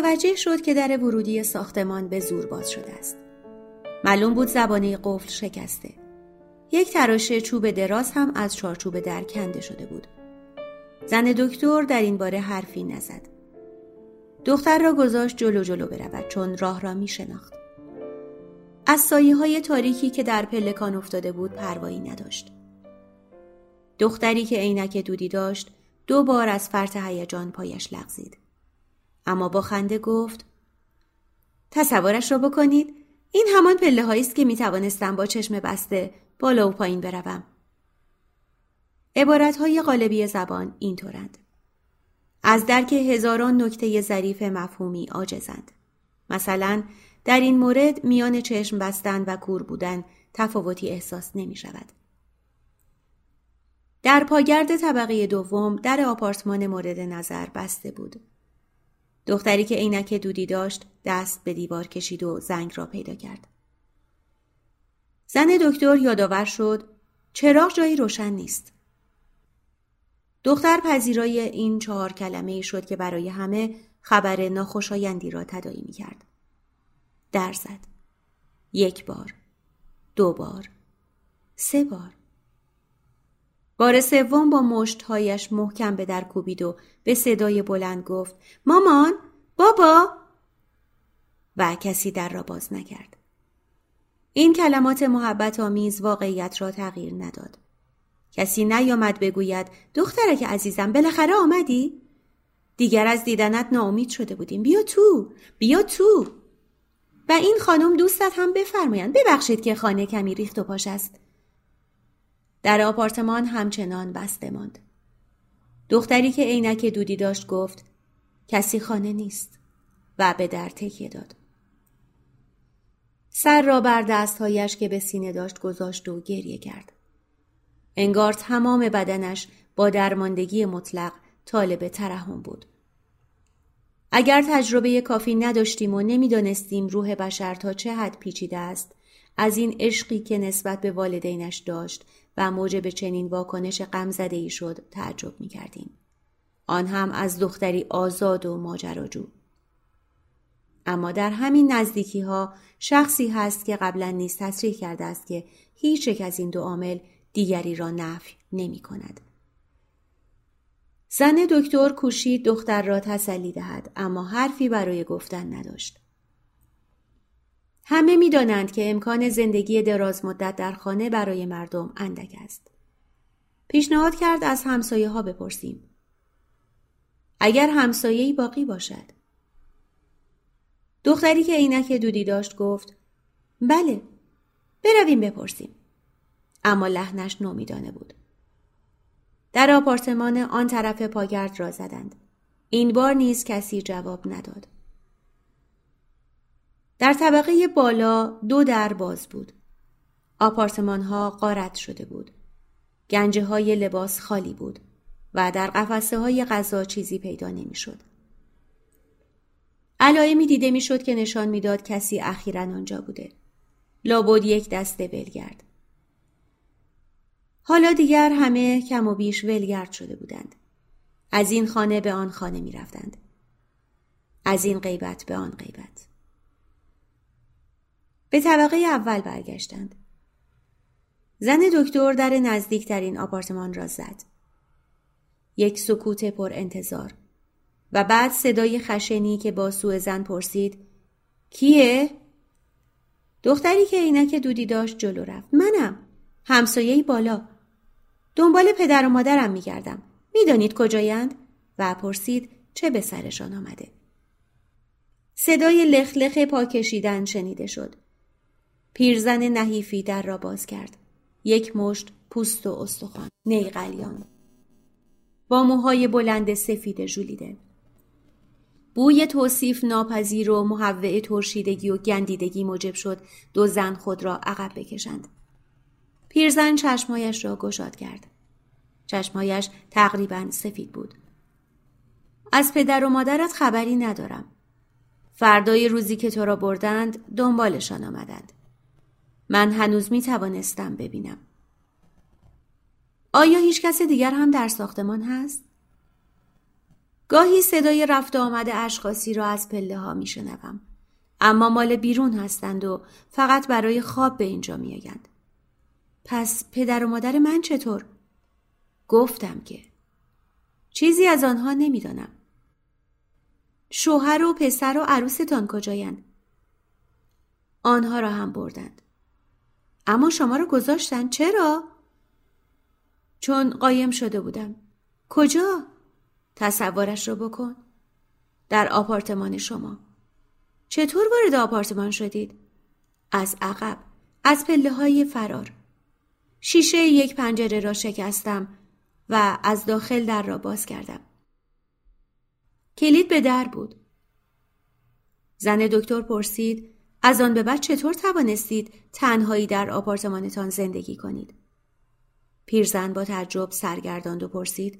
متوجه شد که در ورودی ساختمان به زور باز شده است. معلوم بود زبانه قفل شکسته. یک تراشه چوب دراز هم از چارچوب در کنده شده بود. زن دکتر در این باره حرفی نزد. دختر را گذاشت جلو جلو برود چون راه را می شناخت. از سایه های تاریکی که در پلکان افتاده بود پروایی نداشت. دختری که عینک دودی داشت دو بار از فرط هیجان پایش لغزید. اما با خنده گفت تصورش را بکنید این همان پله است که می توانستم با چشم بسته بالا و پایین بروم. عبارت های قالبی زبان اینطورند. از درک هزاران نکته ظریف مفهومی عاجزند. مثلا در این مورد میان چشم بستن و کور بودن تفاوتی احساس نمی شود. در پاگرد طبقه دوم در آپارتمان مورد نظر بسته بود. دختری که عینک دودی داشت دست به دیوار کشید و زنگ را پیدا کرد. زن دکتر یادآور شد چراغ جایی روشن نیست. دختر پذیرای این چهار کلمه ای شد که برای همه خبر ناخوشایندی را تدایی می کرد. در زد. یک بار. دو بار. سه بار. بار سوم با مشتهایش محکم به در کوبید و به صدای بلند گفت مامان بابا. و کسی در را باز نکرد. این کلمات محبت آمیز واقعیت را تغییر نداد. کسی نیامد بگوید دخترک عزیزم بالاخره آمدی؟ دیگر از دیدنت ناامید شده بودیم. بیا تو بیا تو. و این خانم دوستت هم بفرمایند. ببخشید که خانه کمی ریخت و پاش است. در آپارتمان همچنان بسته ماند. دختری که عینک دودی داشت گفت کسی خانه نیست و به در تکیه داد. سر را بر دستهایش که به سینه داشت گذاشت و گریه کرد. انگار تمام بدنش با درماندگی مطلق طالب ترحم بود. اگر تجربه کافی نداشتیم و نمی‌دانستیم روح بشر تا چه حد پیچیده است از این عشقی که نسبت به والدینش داشت و موجب چنین واکنش غمزده ای شد تعجب می کردیم. آن هم از دختری آزاد و ماجراجو. اما در همین نزدیکی ها شخصی هست که قبلا نیز تصریح کرده است که هیچ یک از این دو عامل دیگری را نفی نمی کند. زن دکتر کوشید دختر را تسلی دهد اما حرفی برای گفتن نداشت. همه می‌دانند که امکان زندگی دراز مدت در خانه برای مردم اندک است. پیشنهاد کرد از همسایه ها بپرسیم. اگر همسایه باقی باشد. دختری که عینک دودی داشت گفت بله برویم بپرسیم. اما لحنش نومیدانه بود. در آپارتمان آن طرف پاگرد را زدند. این بار نیز کسی جواب نداد. در طبقه بالا دو در باز بود. آپارتمان ها قارت شده بود. گنجه های لباس خالی بود و در قفسه های غذا چیزی پیدا نمی شد. علائمی دیده می شد که نشان می‌داد کسی اخیرا آنجا بوده. لابد یک دسته ولگرد. حالا دیگر همه کم و بیش ولگرد شده بودند. از این خانه به آن خانه می رفتند. از این غیبت به آن غیبت. به طبقه اول برگشتند. زن دکتر در نزدیکترین آپارتمان را زد. یک سکوت پر انتظار و بعد صدای خشنی که با سوء زن پرسید کیه؟ دختری که عینک دودی داشت جلو رفت. منم. همسایه بالا. دنبال پدر و مادرم میگردم. می‌دانید کجایند و پرسید چه به سرشان آمده صدای لخلخ پا کشیدن شنیده شد پیرزن نحیفی در را باز کرد. یک مشت پوست و استخوان. نیقلیان با موهای بلند سفید ژولیده. بوی توصیف ناپذیر و محوع ترشیدگی و گندیدگی موجب شد دو زن خود را عقب بکشند. پیرزن چشمایش را گشاد کرد. چشمایش تقریبا سفید بود. از پدر و مادرت خبری ندارم. فردای روزی که تو را بردند دنبالشان آمدند. من هنوز می توانستم ببینم آیا هیچ کس دیگر هم در ساختمان هست؟ گاهی صدای رفت آمده اشخاصی را از پله ها می شنوم. اما مال بیرون هستند و فقط برای خواب به اینجا می آیند. پس پدر و مادر من چطور؟ گفتم که چیزی از آنها نمی‌دانم. شوهر و پسر و عروستان کجایند؟ آنها را هم بردند. اما شما را گذاشتن چرا؟ چون قایم شده بودم. کجا؟ تصورش رو بکن. در آپارتمان شما. چطور وارد آپارتمان شدید؟ از عقب. از پله های فرار. شیشه یک پنجره را شکستم و از داخل در را باز کردم. کلید به در بود. زن دکتر پرسید از آن به بعد چطور توانستید تنهایی در آپارتمانتان زندگی کنید؟ پیرزن با تعجب سرگرداند و پرسید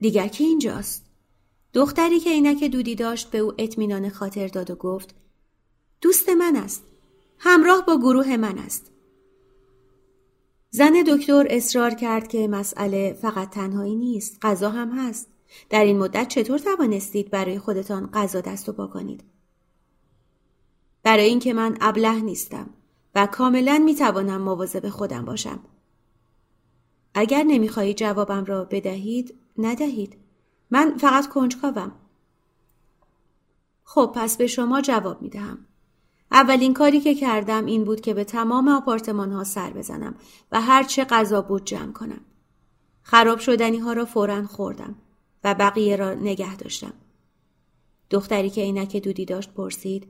دیگر کی اینجاست؟ دختری که عینک دودی داشت به او اطمینان خاطر داد و گفت دوست من است. همراه با گروه من است. زن دکتر اصرار کرد که مسئله فقط تنهایی نیست. غذا هم هست. در این مدت چطور توانستید برای خودتان غذا دست و پا کنید؟ برای اینکه من ابله نیستم و کاملا می‌توانم مواظب خودم باشم. اگر نمی‌خواهید جوابم را بدهید ندهید. من فقط کنجکاوم. خب پس به شما جواب می‌دهم. اولین کاری که کردم این بود که به تمام آپارتمان ها سر بزنم و هر چه غذا بود جمع کنم. خراب شدنی ها را فورا خوردم و بقیه را نگه داشتم. دختری که عینک دودی داشت پرسید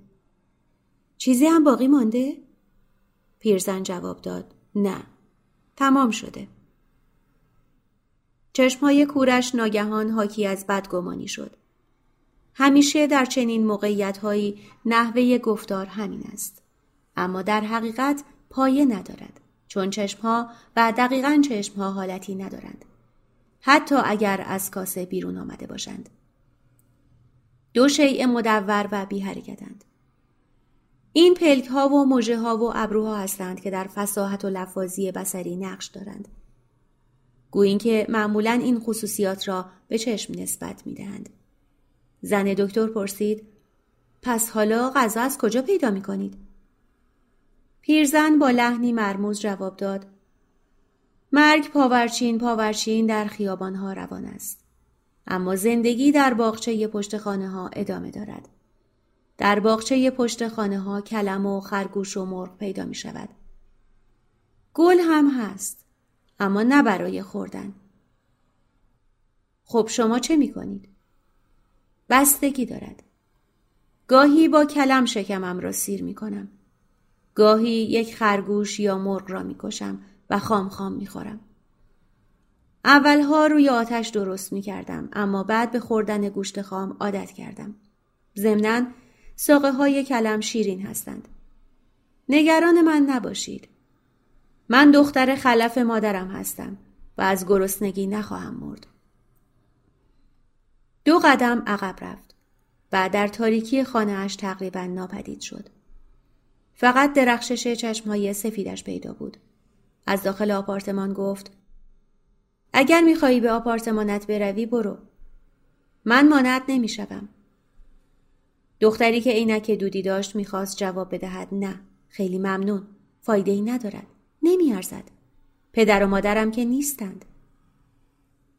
چیزی هم باقی مانده؟ پیرزن جواب داد نه تمام شده. چشمهای کورش ناگهان حاکی از بدگمانی شد. همیشه در چنین موقعیتهایی نحوه گفتار همین است. اما در حقیقت پایه ندارد چون چشمها و دقیقا چشمها حالتی ندارند. حتی اگر از کاسه بیرون آمده باشند. دو شیء مدور و بی حرکتند. این پلک ها و موجه ها و ابروها هستند که در فساحت و لفاظی بسری نقش دارند. گویین که معمولا این خصوصیات را به چشم نسبت می دهند. زن دکتر پرسید پس حالا غذا از کجا پیدا می کنید؟ پیرزن با لحنی مرموز جواب داد مرگ پاورچین پاورچین در خیابانها روان است. اما زندگی در باغچه پشت خانه ها ادامه دارد. در باغچه پشت خانه ها کلم و خرگوش و مرغ پیدا می شود. گل هم هست. اما نه برای خوردن. خب شما چه می کنید؟ بستگی دارد. گاهی با کلم شکمم را سیر می کنم. گاهی یک خرگوش یا مرغ را می کشم و خام خام می خورم. اولها روی آتش درست می کردم اما بعد به خوردن گوشت خام عادت کردم. ضمناً ساقه های کلم شیرین هستند. نگران من نباشید. من دختر خلف مادرم هستم و از گرسنگی نخواهم مرد. دو قدم عقب رفت و در تاریکی خانهاش تقریبا ناپدید شد. فقط درخشش چشمهای سفیدش پیدا بود. از داخل آپارتمان گفت اگر می‌خواهی به آپارتمانت بروی برو. من مانعت نمی‌شوم. دختری که عینک دودی داشت می‌خواست جواب بدهد نه. خیلی ممنون. فایده ای ندارد. نمیارزد. پدر و مادرم که نیستند.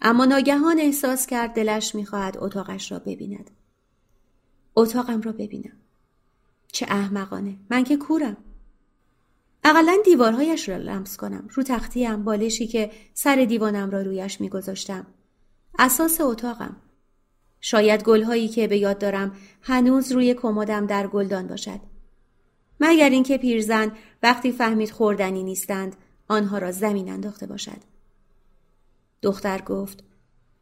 اما ناگهان احساس کرد دلش می‌خواهد اتاقش را ببیند. اتاقم را ببینم. چه احمقانه. من که کورم. اقلا دیوارهایش را لمس کنم. رو تختیم بالشی که سر دیوانم را رویش میگذاشتم. اساس اتاقم شاید گلهایی که به یاد دارم هنوز روی کمدم در گلدان باشد مگر اینکه پیرزن وقتی فهمید خوردنی نیستند آنها را زمین انداخته باشد دختر گفت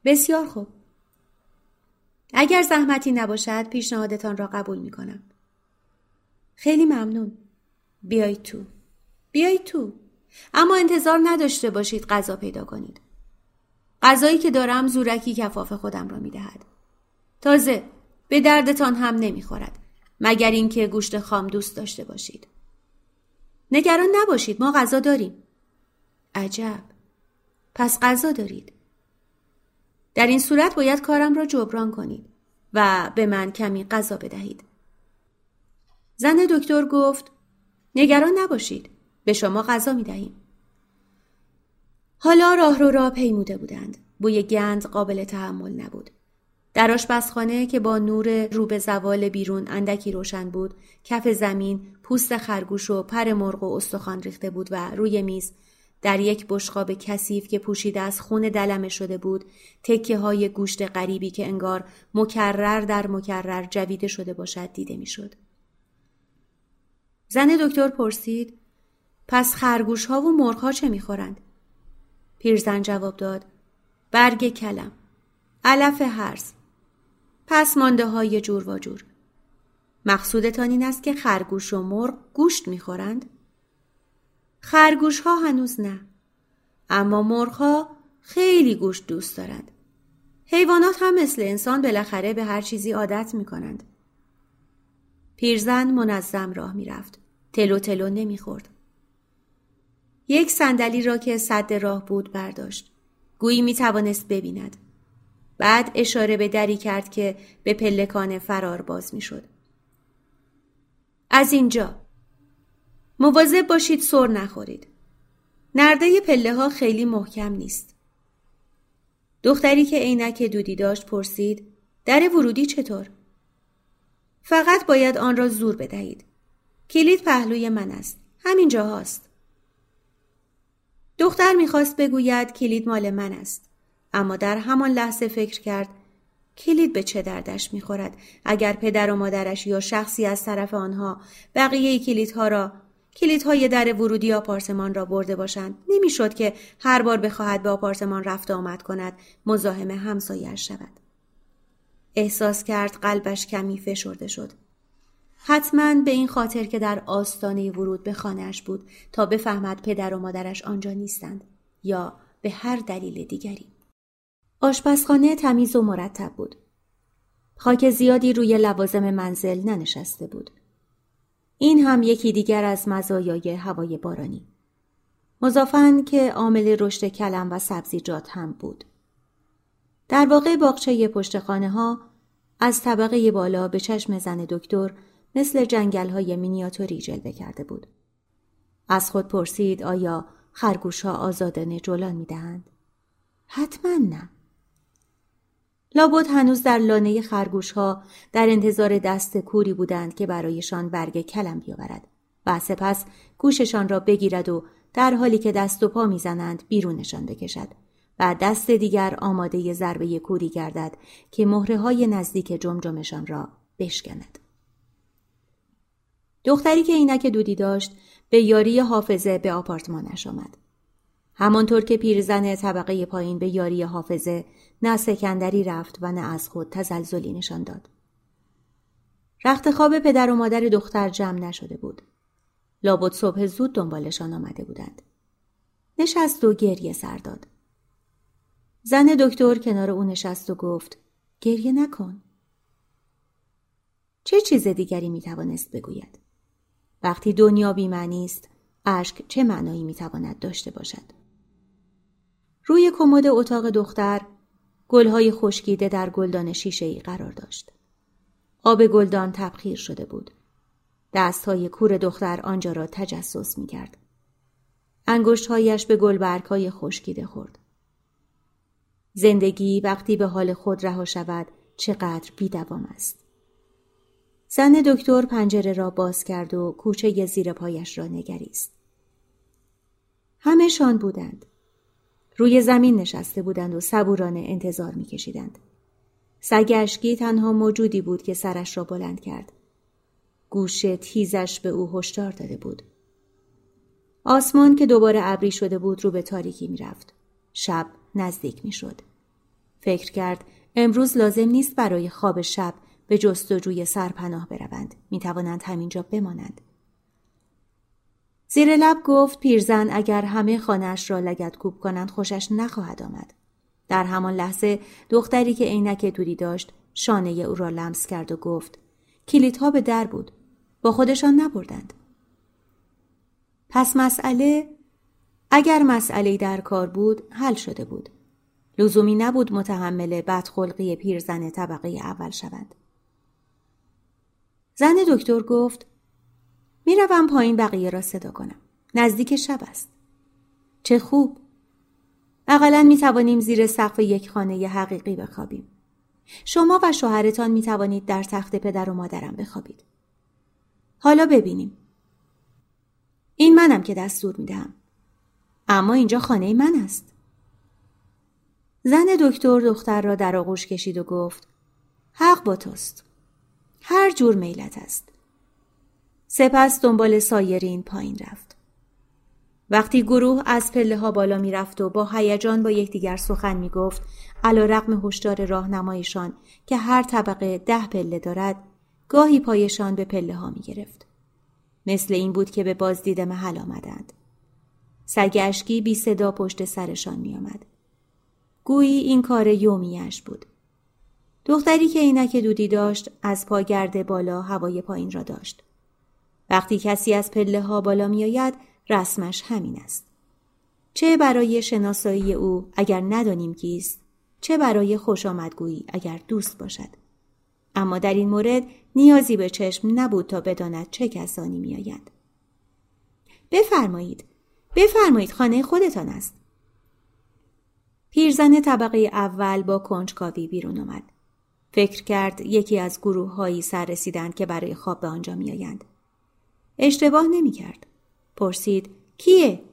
بسیار خوب اگر زحمتی نباشد پیشنهادتان را قبول می کنم. خیلی ممنون. بیای تو. بیای تو. اما انتظار نداشته باشید غذا پیدا کنید. غذایی که دارم زورکی کفاف خودم را می دهد. تازه به دردتان هم نمی‌خورد مگر اینکه گوشت خام دوست داشته باشید. نگران نباشید ما غذا داریم. عجب. پس غذا دارید. در این صورت باید کارم را جبران کنید و به من کمی غذا بدهید. زن دکتر گفت نگران نباشید به شما غذا می دهیم. حالا راه رو را پیموده بودند. بوی گند قابل تحمل نبود. در آشپزخانه که با نور رو به زوال بیرون اندکی روشن بود، کف زمین پوست خرگوش و پر مرغ و استخوان ریخته بود و روی میز در یک بشقاب کثیف که پوشیده از خون دلمه شده بود تکه های گوشت غریبی که انگار مکرر در مکرر جویده شده باشد دیده می‌شد. زن دکتر پرسید پس خرگوش ها و مرغ ها چه می‌خورند؟ پیرزن جواب داد برگ کلم علف هرز پس مانده های جور و جور مقصودتان این است که خرگوش و مرغ گوشت می‌خورند؟ خرگوش ها هنوز نه. اما مرغ ها خیلی گوشت دوست دارند. حیوانات هم مثل انسان بالاخره به هر چیزی عادت می کنند. پیرزن منظم راه می رفت. تلو تلو نمی خورد. یک صندلی را که صد راه بود برداشت. گویی می توانست ببیند. بعد اشاره به دری کرد که به پلکان فرار باز می شد. از اینجا مواظب باشید سر نخورید. نرده پله ها خیلی محکم نیست. دختری که عینک دودی داشت پرسید در ورودی چطور؟ فقط باید آن را زور بدهید. کلید پهلوی من است. همین هاست. دختر می‌خواست بگوید کلید مال من است. اما در همان لحظه فکر کرد کلید به چه دردش می‌خورد؟ اگر پدر و مادرش یا شخصی از طرف آنها بقیه کلیدها را کلیدهای در ورودی آپارتمان را برده باشند نمی‌شد که هر بار بخواهد به آپارتمان رفت آمد کند مزاحم همسایش شود. احساس کرد قلبش کمی فشرده شد. حتما به این خاطر که در آستانه ورود به خانهاش بود تا بفهمد پدر و مادرش آنجا نیستند یا به هر دلیل دیگری. آشپزخانه تمیز و مرتب بود خاک زیادی روی لوازم منزل ننشسته بود این هم یکی دیگر از مزایای هوای بارانی. مضافن که عامل رشد کلم و سبزیجات هم بود. در واقع باغچه پشت خانه ها از طبقه بالا به چشم زن دکتر مثل جنگل های مینیاتوری جلوه کرده بود. از خود پرسید آیا خرگوش ها آزادانه جولان می دهند؟ حتما نه. لابد هنوز در لانه خرگوش ها در انتظار دست کوری بودند که برایشان برگ کلم بیاورد و سپس گوششان را بگیرد و در حالی که دست و پا می‌زنند بیرونشان بکشد و دست دیگر آماده ضربه کوری گردد که مهره های نزدیک جمجمشان را بشکند. دختری که اینک دودی داشت به یاری حافظه به آپارتمانش آمد. همانطور که پیرزن طبقه پایین به یاری حافظه نه سکندری رفت و نه از خود تزلزلی نشان داد. رخت خواب پدر و مادر دختر جمع نشده بود. لابد صبح زود دنبالشان آمده بودند. نشست و گریه سر داد. زن دکتر کنار او نشست و گفت گریه نکن. چه چیز دیگری می توانست بگوید؟ وقتی دنیا بیمعنی است، اشک چه معنایی می تواند داشته باشد؟ روی کمد اتاق دختر گلهای خشکیده در گلدان شیشه ای قرار داشت. آب گلدان تبخیر شده بود. دستهای کور دختر آنجا را تجسس می کرد. انگشتهایش به گلبرگ های خشکیده خورد. زندگی وقتی به حال خود رها شود چقدر بیدوام است. زن دکتر پنجره را باز کرد و کوچه زیر پایش را نگریست. همهشان بودند. روی زمین نشسته بودند و صبورانه انتظار میکشیدند. سگ تنها موجودی بود که سرش را بلند کرد. گوش تیزش به او هشدار داده بود. آسمان که دوباره ابری شده بود رو به تاریکی می‌رفت. شب نزدیک می‌شد. فکر کرد امروز لازم نیست برای خواب شب به جستجوی سرپناه بروند. می توانند همینجا بمانند. زیر لب گفت پیرزن اگر همه خانهاش را لگت کوب کنند خوشش نخواهد آمد. در همان لحظه دختری که عینک دودی داشت شانه او را لمس کرد و گفت کلیدها به در بود. با خودشان نبردند. پس مسئله اگر مسئله در کار بود حل شده بود. لزومی نبود متحمل بدخلقی پیرزن طبقه اول شوند. زن دکتر گفت می‌روم پایین بقیه را صدا کنم. نزدیک شب است. چه خوب. اقلا می توانیم زیر سقف یک خانه حقیقی بخوابیم. شما و شوهرتان می توانید در تخت پدر و مادرم بخوابید. حالا ببینیم. این منم که دستور می دهم. اما اینجا خانه من است. زن دکتر دختر را در آغوش کشید و گفت حق با توست. هر جور میلت است. سپس دنبال سایرین پایین رفت. وقتی گروه از پله ها بالا می رفت و با هیجان با یکدیگر سخن می گفت علا رقم هشدار راهنمایشان که هر طبقه ده پله دارد گاهی پایشان به پله ها می گرفت. مثل این بود که به بازدید محل آمدند. سگ اشکی بی صدا پشت سرشان می آمد. گویی این کار یومیش بود. دختری که عینک دودی داشت از پاگرد بالا هوای پایین را داشت. وقتی کسی از پله ها بالا می آید رسمش همین است. چه برای شناسایی او اگر ندانیم کیست چه برای خوش آمدگویی اگر دوست باشد. اما در این مورد نیازی به چشم نبود تا بداند چه کسانی می آید. بفرمایید. بفرمایید خانه خودتان است. پیرزن طبقه اول با کنجکاوی بیرون آمد. فکر کرد یکی از گروه هایی سر رسیدند که برای خواب به آنجا می آیند. اشتباه نمی کرد. پرسید کیه؟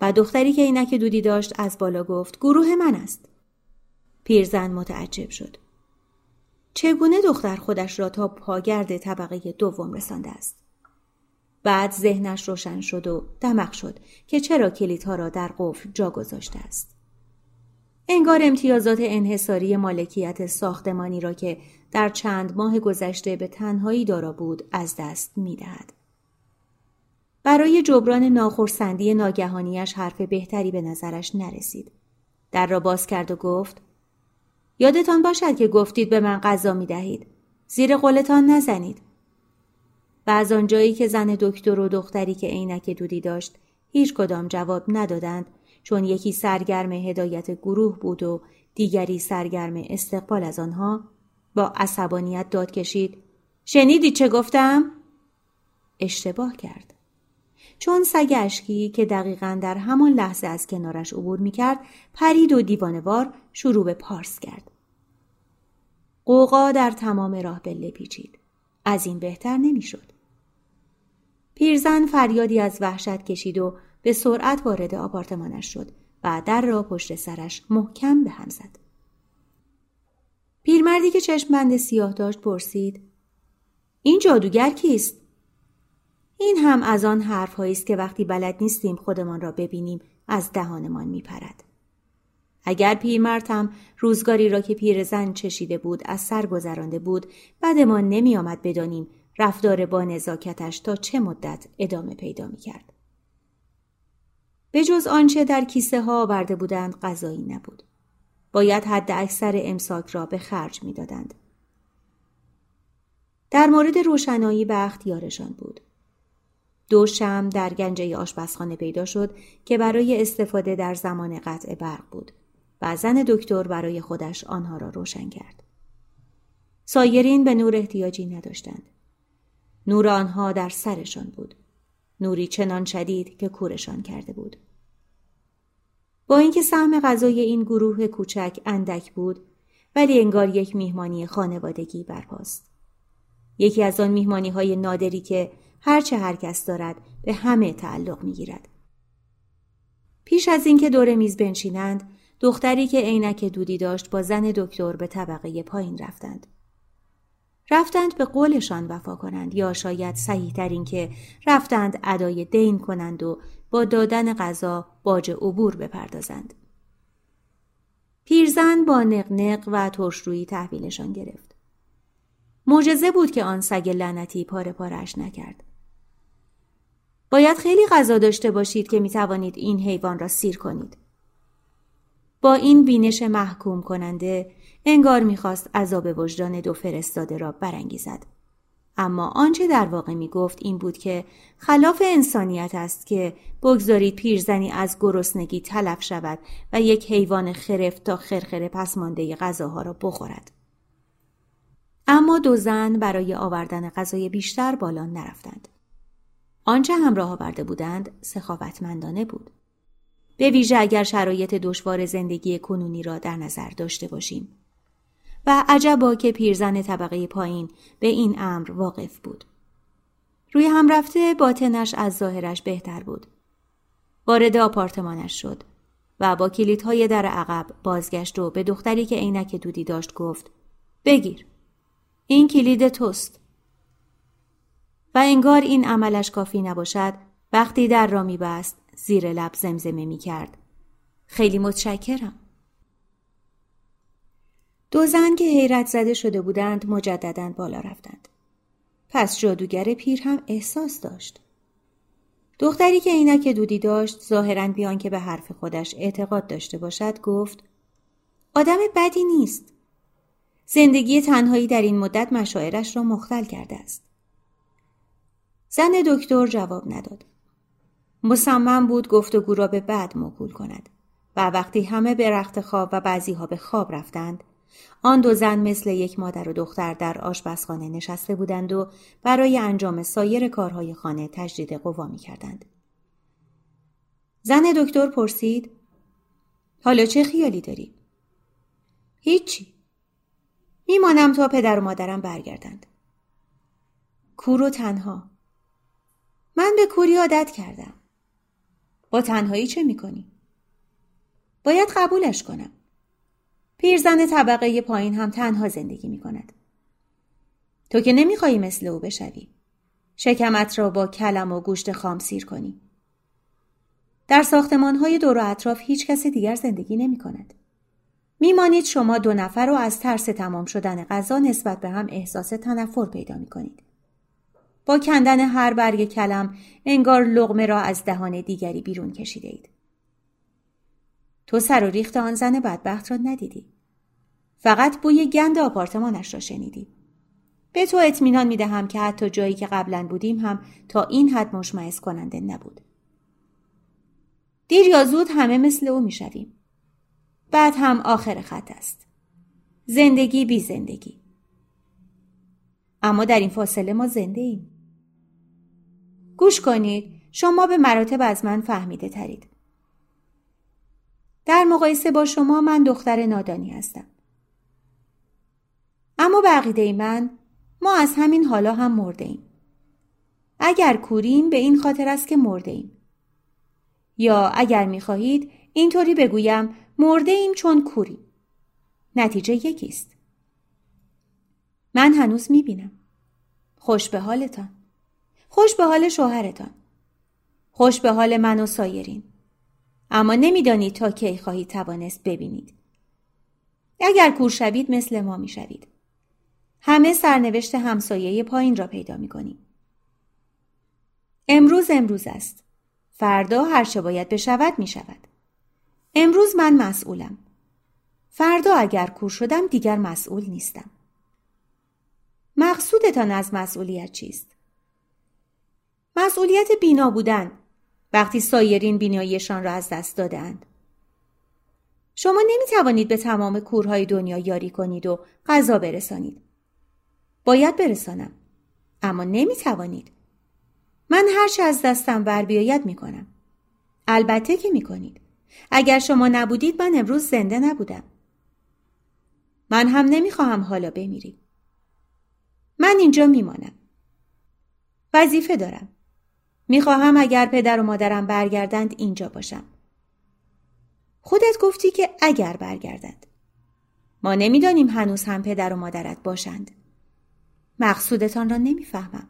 و دختری که اینک دودی داشت از بالا گفت گروه من است. پیرزن متعجب شد. چگونه دختر خودش را تا پاگرد طبقه دوم رسانده است؟ بعد ذهنش روشن شد و دمق شد که چرا کلیدها را در قفل جا گذاشته است. انگار امتیازات انحصاری مالکیت ساختمانی را که در چند ماه گذشته به تنهایی دارا بود از دست می دهد. برای جبران ناخرسندی ناگهانیش حرف بهتری به نظرش نرسید. در را باز کرد و گفت یادتان باشد که گفتید به من غذا می دهید. زیر قولتان نزنید. و از آنجایی که زن دکتر و دختری که عینک دودی داشت هیچ کدام جواب ندادند چون یکی سرگرم هدایت گروه بود و دیگری سرگرم استقبال از آنها با عصبانیت داد کشید شنیدی چه گفتم؟ اشتباه کرد. چون سگ اشکی که دقیقا در همان لحظه از کنارش عبور می کرد پرید و دیوانوار شروع به پارس کرد. قوقا در تمام راه بله پیچید. از این بهتر نمی‌شد. پیرزن فریادی از وحشت کشید و به سرعت وارد آپارتمانش شد و در را پشت سرش محکم به هم زد. پیرمردی که چشم بند سیاه داشت پرسید این جادوگر کیست؟ این هم از آن حرف است که وقتی بلد نیستیم خودمان را ببینیم از دهانمان میپرد. اگر پیرمرد هم روزگاری را که پیرزن چشیده بود از سر گذرانده بود بعدمان نمی آمد بدانیم رفتار با نزاکتش تا چه مدت ادامه پیدا می کرد. به جز آنچه در کیسه ها آورده بودند غذایی نبود. باید حد اکثر امساک را به خرج می دادند. در مورد روشنایی به اختیارشان بود. دو شم در گنجه آشپزخانه پیدا شد که برای استفاده در زمان قطع برق بود و زن دکتر برای خودش آنها را روشن کرد. سایرین به نور احتیاجی نداشتند. نور آنها در سرشان بود. نوری چنان شدید که کورشان کرده بود. با اینکه سهم غذای این گروه کوچک اندک بود ولی انگار یک میهمانی خانوادگی برپاست. یکی از آن میهمانی های نادری که هرچه هر کس دارد به همه تعلق می گیرد. پیش از اینکه دور میز بنشینند دختری که عینک دودی داشت با زن دکتر به طبقه پایین رفتند رفتند به قولشان وفا کنند یا شاید صحیح تر این که رفتند ادای دین کنند و با دادن غذا باج عبور بپردازند. پیرزن با نقنق و ترشرویی تحویلشان گرفت. معجزه بود که آن سگ لعنتی پاره پارش نکرد. باید خیلی غذا داشته باشید که می توانید این حیوان را سیر کنید. با این بینش محکوم کننده انگار می‌خواست عذاب وجدان دو فرستاده را برانگیزد. اما آنچه در واقع می گفت این بود که خلاف انسانیت است که بگذارید پیرزنی از گرسنگی تلف شود و یک حیوان خرف تا خرخره پسمانده غذاها را بخورد. اما دو زن برای آوردن غذای بیشتر بالا نرفتند. آنچه همراه آورده بودند سخاوتمندانه بود. به ویژه اگر شرایط دشوار زندگی کنونی را در نظر داشته باشیم. و عجبا که پیرزن طبقه پایین به این امر واقف بود. روی هم رفته باطنش از ظاهرش بهتر بود. وارد آپارتمانش شد و با کلیدهای در عقب بازگشت و به دختری که عینک دودی داشت گفت بگیر. این کلید توست. و انگار این عملش کافی نباشد وقتی در را میبست زیر لب زمزمه می کرد. خیلی متشکرم. دو زن که حیرت زده شده بودند مجددا بالا رفتند. پس جادوگر پیر هم احساس داشت. دختری که عینک دودی داشت ظاهرا بیان که به حرف خودش اعتقاد داشته باشد گفت آدم بدی نیست. زندگی تنهایی در این مدت مشاعرش را مختل کرده است. زن دکتر جواب نداد. مصمم بود گفتگو را به بعد موکول کند و وقتی همه به رخت خواب و بعضی ها به خواب رفتند آن دو زن مثل یک مادر و دختر در آشپزخانه نشسته بودند و برای انجام سایر کارهای خانه تجدید قوا می کردند. زن دکتر پرسید حالا چه خیالی داری؟ هیچی. میمانم تا پدر و مادرم برگردند. کور تنها. من به کوری عادت کردم. با تنهایی چه می‌کنی؟ باید قبولش کنم. پیرزن طبقه پایین هم تنها زندگی می کند. تو که نمیخوایی مثل او بشوی. شکمت را با کلم و گوشت خام سیر کنی. در ساختمان های دور و اطراف هیچ کس دیگر زندگی نمی کند. میمانید شما دو نفر و از ترس تمام شدن غذا نسبت به هم احساس تنفر پیدا می کنید. با کندن هر برگ کلم انگار لغمه را از دهان دیگری بیرون کشیده اید. تو سر و ریخت آن زن بدبخت را ندیدی. فقط بوی گند آپارتمانش را شنیدی. به تو اطمینان می دهم که حتی جایی که قبلا بودیم هم تا این حد مشمعز کننده نبود. دیر یا زود همه مثل او می شویم. بعد هم آخر خط است. زندگی بی زندگی. اما در این فاصله ما زنده ایم. گوش کنید شما به مراتب از من فهمیده ترید. در مقایسه با شما من دختر نادانی هستم. اما بقیده من ما از همین حالا هم مرده ایم. اگر کوریم به این خاطر است که مرده ایم. یا اگر می‌خواهید اینطوری بگویم مرده ایم چون کوریم. نتیجه یکیست. من هنوز می‌بینم. خوش به حالتان. خوش به حال شوهرتان. خوش به حال من و سایرین. اما نمی‌دانید تا کی خواهید توانست ببینید. اگر کور شوید مثل ما می شوید. همه سرنوشت همسایه پایین را پیدا می کنیم. امروز امروز است. فردا هر چه باید بشود می شود. امروز من مسئولم. فردا اگر کور شدم دیگر مسئول نیستم. مقصودتان از مسئولیت چیست؟ مسئولیت بینا بودن وقتی سایرین بیناییشان را از دست دادند. شما نمی توانید به تمام کورهای دنیا یاری کنید و غذا برسانید. باید برسانم. اما نمی توانید. من هرچه از دستم بر بیاید می کنم. البته که می کنید. اگر شما نبودید من امروز زنده نبودم. من هم نمی خواهم حالا بمیری. من اینجا میمانم. وظیفه دارم. می‌خواهم اگر پدر و مادرم برگردند اینجا باشم. خودت گفتی که اگر برگردد. ما نمی‌دانیم هنوز هم پدر و مادرت باشند. مقصودتان را نمی‌فهمم.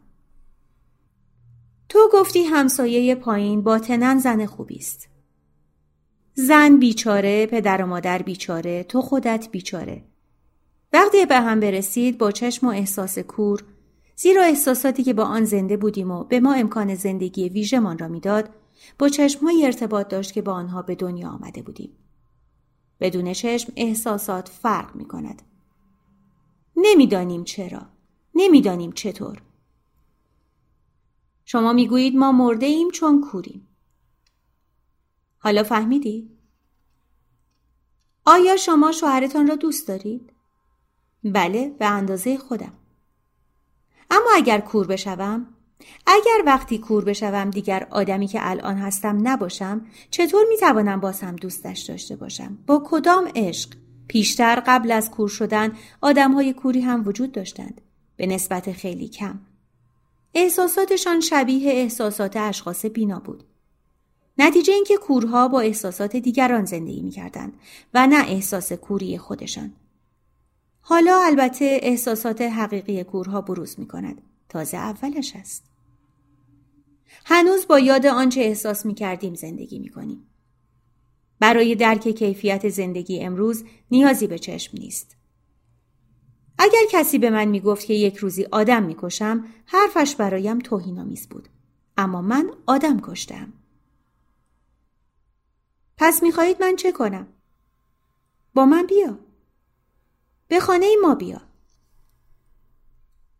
تو گفتی همسایه پایین باطنا زن خوبی است. زن بیچاره، پدر و مادر بیچاره، تو خودت بیچاره. وقتی به هم برسید با چشم و احساس کور زیرا احساساتی که با آن زنده بودیم و به ما امکان زندگی ویژهمان را می‌داد با چشمهایی ارتباط داشت که با آنها به دنیا آمده بودیم. بدون چشم احساسات فرق می کند نمی‌دانیم چرا. نمی‌دانیم چطور. شما می‌گویید ما مرده ایم چون کوریم. حالا فهمیدی؟ آیا شما شوهرتان را دوست دارید؟ بله به اندازه خودم. اما اگر کور بشوم اگر وقتی کور بشوم دیگر آدمی که الان هستم نباشم چطور می‌توانم باز هم دوستش داشته باشم؟ با کدام عشق؟ پیشتر قبل از کور شدن آدم های کوری هم وجود داشتند به نسبت خیلی کم. احساساتشان شبیه احساسات اشخاص بینا بود. نتیجه اینکه کورها با احساسات دیگران زندگی می‌کردند و نه احساس کوری خودشان. حالا البته احساسات حقیقی کورها بروز می کند. تازه اولش است. هنوز با یاد آنچه احساس می کردیم زندگی می کنیم. برای درک کیفیت زندگی امروز نیازی به چشم نیست. اگر کسی به من می گفت که یک روزی آدم می کشم، حرفش برایم توهینآمیز بود. اما من آدم کشتم. پس می خواهید من چه کنم؟ با من بیا. به خانه ما بیا.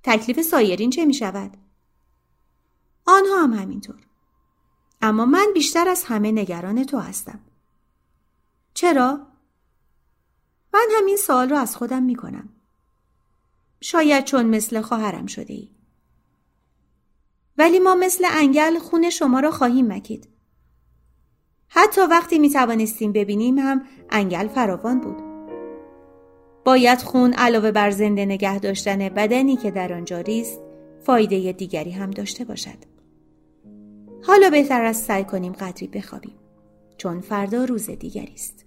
تکلیف سایرین چه می شود؟ آنها هم همینطور. اما من بیشتر از همه نگران تو هستم. چرا؟ من همین سوال را از خودم می کنم. شاید چون مثل خواهرم شده ای. ولی ما مثل انگل خون شما را خواهیم مکید. حتی وقتی می توانستیم ببینیم هم انگل فراوان بود. باید خون علاوه بر زنده نگه داشتن بدنی که در آن جاری است فایده دیگری هم داشته باشد. حالا بهتر است سعی کنیم قدری بخوابیم چون فردا روز دیگری است.